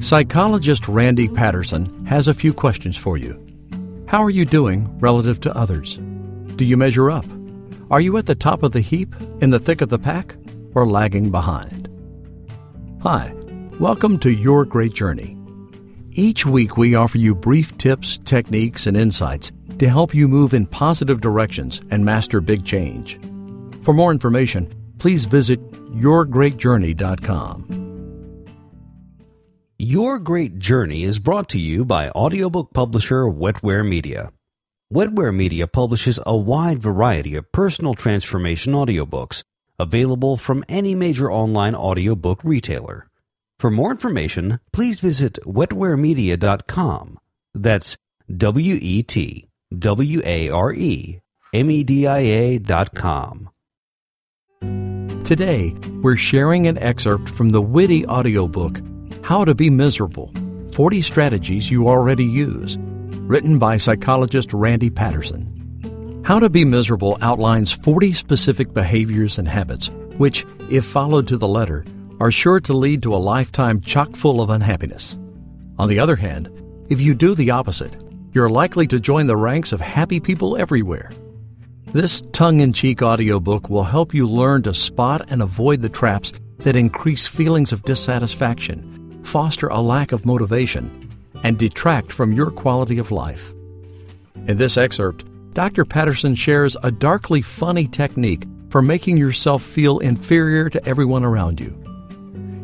Psychologist Randy Patterson has a few questions for you. How are you doing relative to others? Do you measure up? Are you at the top of the heap, in the thick of the pack, or lagging behind? Hi, welcome to Your Great Journey. Each week we offer you brief tips, techniques, and insights to help you move in positive directions and master big change. For more information, please visit yourgreatjourney.com. Your Great Journey is brought to you by audiobook publisher Wetware Media. Wetware Media publishes a wide variety of personal transformation audiobooks available from any major online audiobook retailer. For more information, please visit wetwaremedia.com. That's W E T W A R E M E D I A.com. Today, we're sharing an excerpt from the witty audiobook How to Be Miserable 40 Strategies You Already Use, written by psychologist Randy Patterson. How to Be Miserable outlines 40 specific behaviors and habits, which, if followed to the letter, are sure to lead to a lifetime chock full of unhappiness. On the other hand, if you do the opposite, you're likely to join the ranks of happy people everywhere. This tongue in cheek audiobook will help you learn to spot and avoid the traps that increase feelings of dissatisfaction foster a lack of motivation, and detract from your quality of life. In this excerpt, Dr. Patterson shares a darkly funny technique for making yourself feel inferior to everyone around you.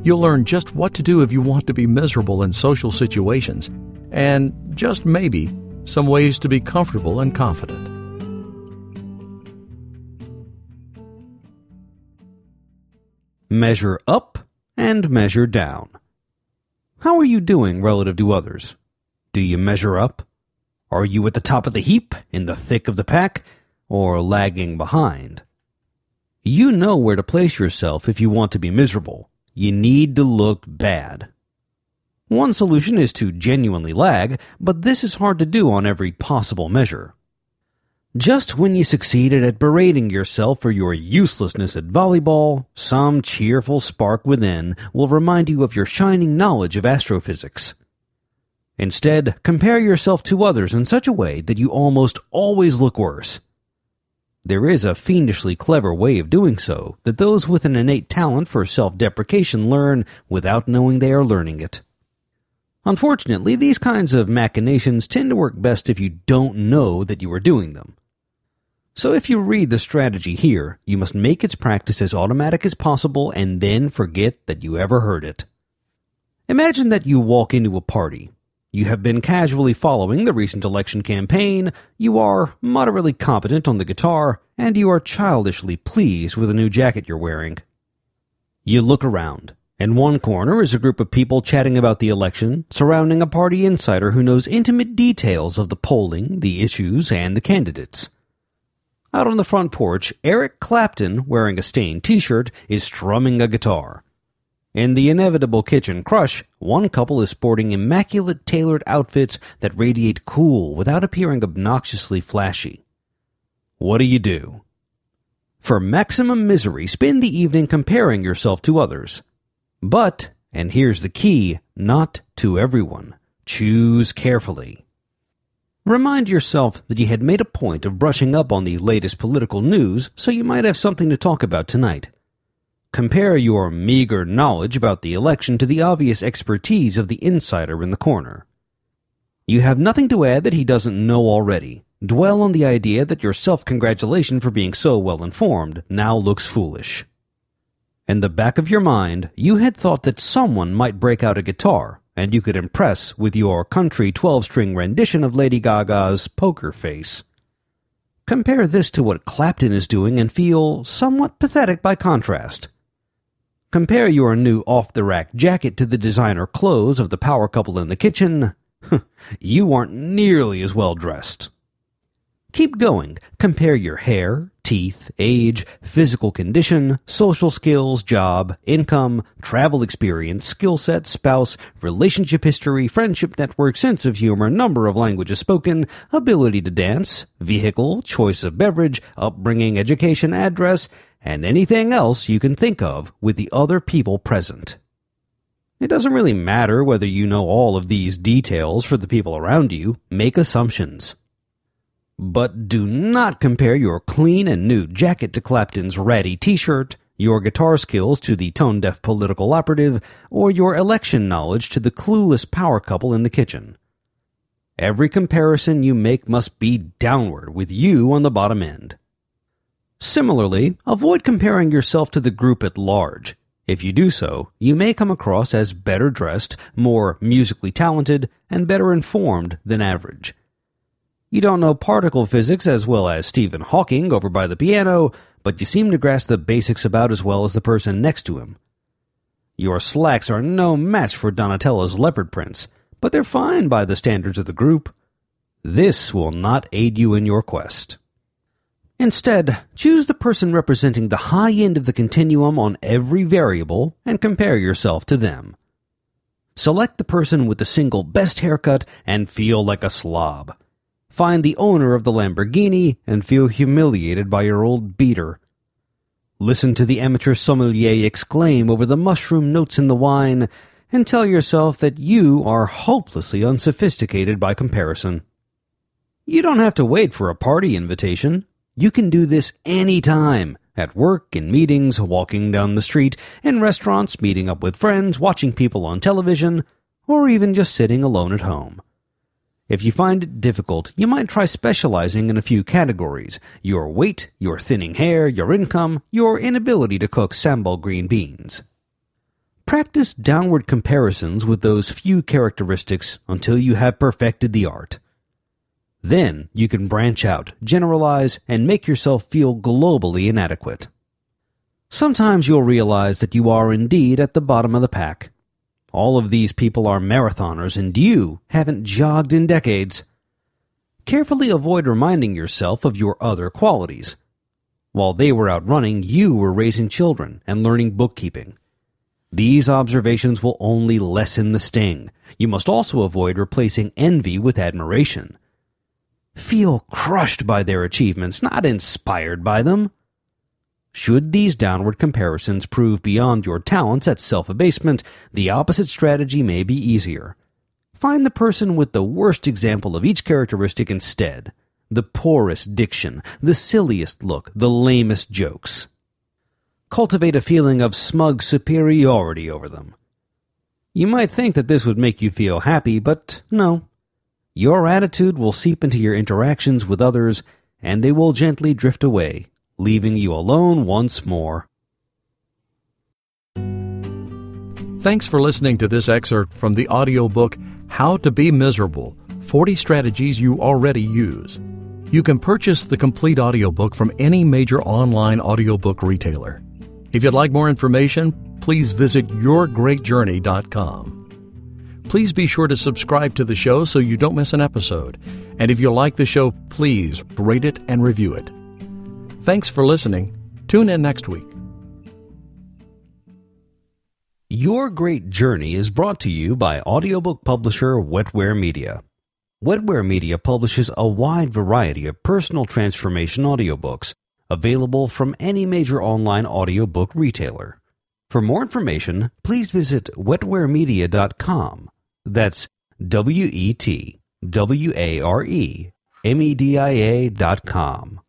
You'll learn just what to do if you want to be miserable in social situations, and just maybe some ways to be comfortable and confident. Measure up and measure down. How are you doing relative to others? Do you measure up? Are you at the top of the heap, in the thick of the pack, or lagging behind? You know where to place yourself if you want to be miserable. You need to look bad. One solution is to genuinely lag, but this is hard to do on every possible measure. Just when you succeeded at berating yourself for your uselessness at volleyball, some cheerful spark within will remind you of your shining knowledge of astrophysics. Instead, compare yourself to others in such a way that you almost always look worse. There is a fiendishly clever way of doing so that those with an innate talent for self deprecation learn without knowing they are learning it. Unfortunately, these kinds of machinations tend to work best if you don't know that you are doing them. So if you read the strategy here, you must make its practice as automatic as possible and then forget that you ever heard it. Imagine that you walk into a party. You have been casually following the recent election campaign, you are moderately competent on the guitar, and you are childishly pleased with the new jacket you're wearing. You look around. In one corner is a group of people chatting about the election, surrounding a party insider who knows intimate details of the polling, the issues, and the candidates. Out on the front porch, Eric Clapton, wearing a stained t shirt, is strumming a guitar. In the inevitable kitchen crush, one couple is sporting immaculate tailored outfits that radiate cool without appearing obnoxiously flashy. What do you do? For maximum misery, spend the evening comparing yourself to others. But, and here's the key, not to everyone. Choose carefully. Remind yourself that you had made a point of brushing up on the latest political news so you might have something to talk about tonight. Compare your meager knowledge about the election to the obvious expertise of the insider in the corner. You have nothing to add that he doesn't know already. Dwell on the idea that your self congratulation for being so well informed now looks foolish. In the back of your mind, you had thought that someone might break out a guitar and you could impress with your country 12 string rendition of Lady Gaga's Poker Face. Compare this to what Clapton is doing and feel somewhat pathetic by contrast. Compare your new off the rack jacket to the designer clothes of the power couple in the kitchen. you aren't nearly as well dressed. Keep going. Compare your hair, teeth, age, physical condition, social skills, job, income, travel experience, skill set, spouse, relationship history, friendship network, sense of humor, number of languages spoken, ability to dance, vehicle, choice of beverage, upbringing, education, address, and anything else you can think of with the other people present. It doesn't really matter whether you know all of these details for the people around you. Make assumptions. But do not compare your clean and new jacket to Clapton's ratty t shirt, your guitar skills to the tone deaf political operative, or your election knowledge to the clueless power couple in the kitchen. Every comparison you make must be downward, with you on the bottom end. Similarly, avoid comparing yourself to the group at large. If you do so, you may come across as better dressed, more musically talented, and better informed than average. You don't know particle physics as well as Stephen Hawking over by the piano, but you seem to grasp the basics about as well as the person next to him. Your slacks are no match for Donatella's leopard prints, but they're fine by the standards of the group. This will not aid you in your quest. Instead, choose the person representing the high end of the continuum on every variable and compare yourself to them. Select the person with the single best haircut and feel like a slob. Find the owner of the Lamborghini and feel humiliated by your old beater. Listen to the amateur sommelier exclaim over the mushroom notes in the wine and tell yourself that you are hopelessly unsophisticated by comparison. You don't have to wait for a party invitation. You can do this any time at work, in meetings, walking down the street, in restaurants, meeting up with friends, watching people on television, or even just sitting alone at home. If you find it difficult, you might try specializing in a few categories your weight, your thinning hair, your income, your inability to cook sambal green beans. Practice downward comparisons with those few characteristics until you have perfected the art. Then you can branch out, generalize, and make yourself feel globally inadequate. Sometimes you'll realize that you are indeed at the bottom of the pack. All of these people are marathoners, and you haven't jogged in decades. Carefully avoid reminding yourself of your other qualities. While they were out running, you were raising children and learning bookkeeping. These observations will only lessen the sting. You must also avoid replacing envy with admiration feel crushed by their achievements, not inspired by them. Should these downward comparisons prove beyond your talents at self abasement, the opposite strategy may be easier. Find the person with the worst example of each characteristic instead the poorest diction, the silliest look, the lamest jokes. Cultivate a feeling of smug superiority over them. You might think that this would make you feel happy, but no, your attitude will seep into your interactions with others, and they will gently drift away, leaving you alone once more. Thanks for listening to this excerpt from the audiobook How to Be Miserable 40 Strategies You Already Use. You can purchase the complete audiobook from any major online audiobook retailer. If you'd like more information, please visit yourgreatjourney.com. Please be sure to subscribe to the show so you don't miss an episode. And if you like the show, please rate it and review it. Thanks for listening. Tune in next week. Your Great Journey is brought to you by audiobook publisher Wetware Media. Wetware Media publishes a wide variety of personal transformation audiobooks available from any major online audiobook retailer. For more information, please visit wetwaremedia.com that's W E T W A R E M E D I A dot com.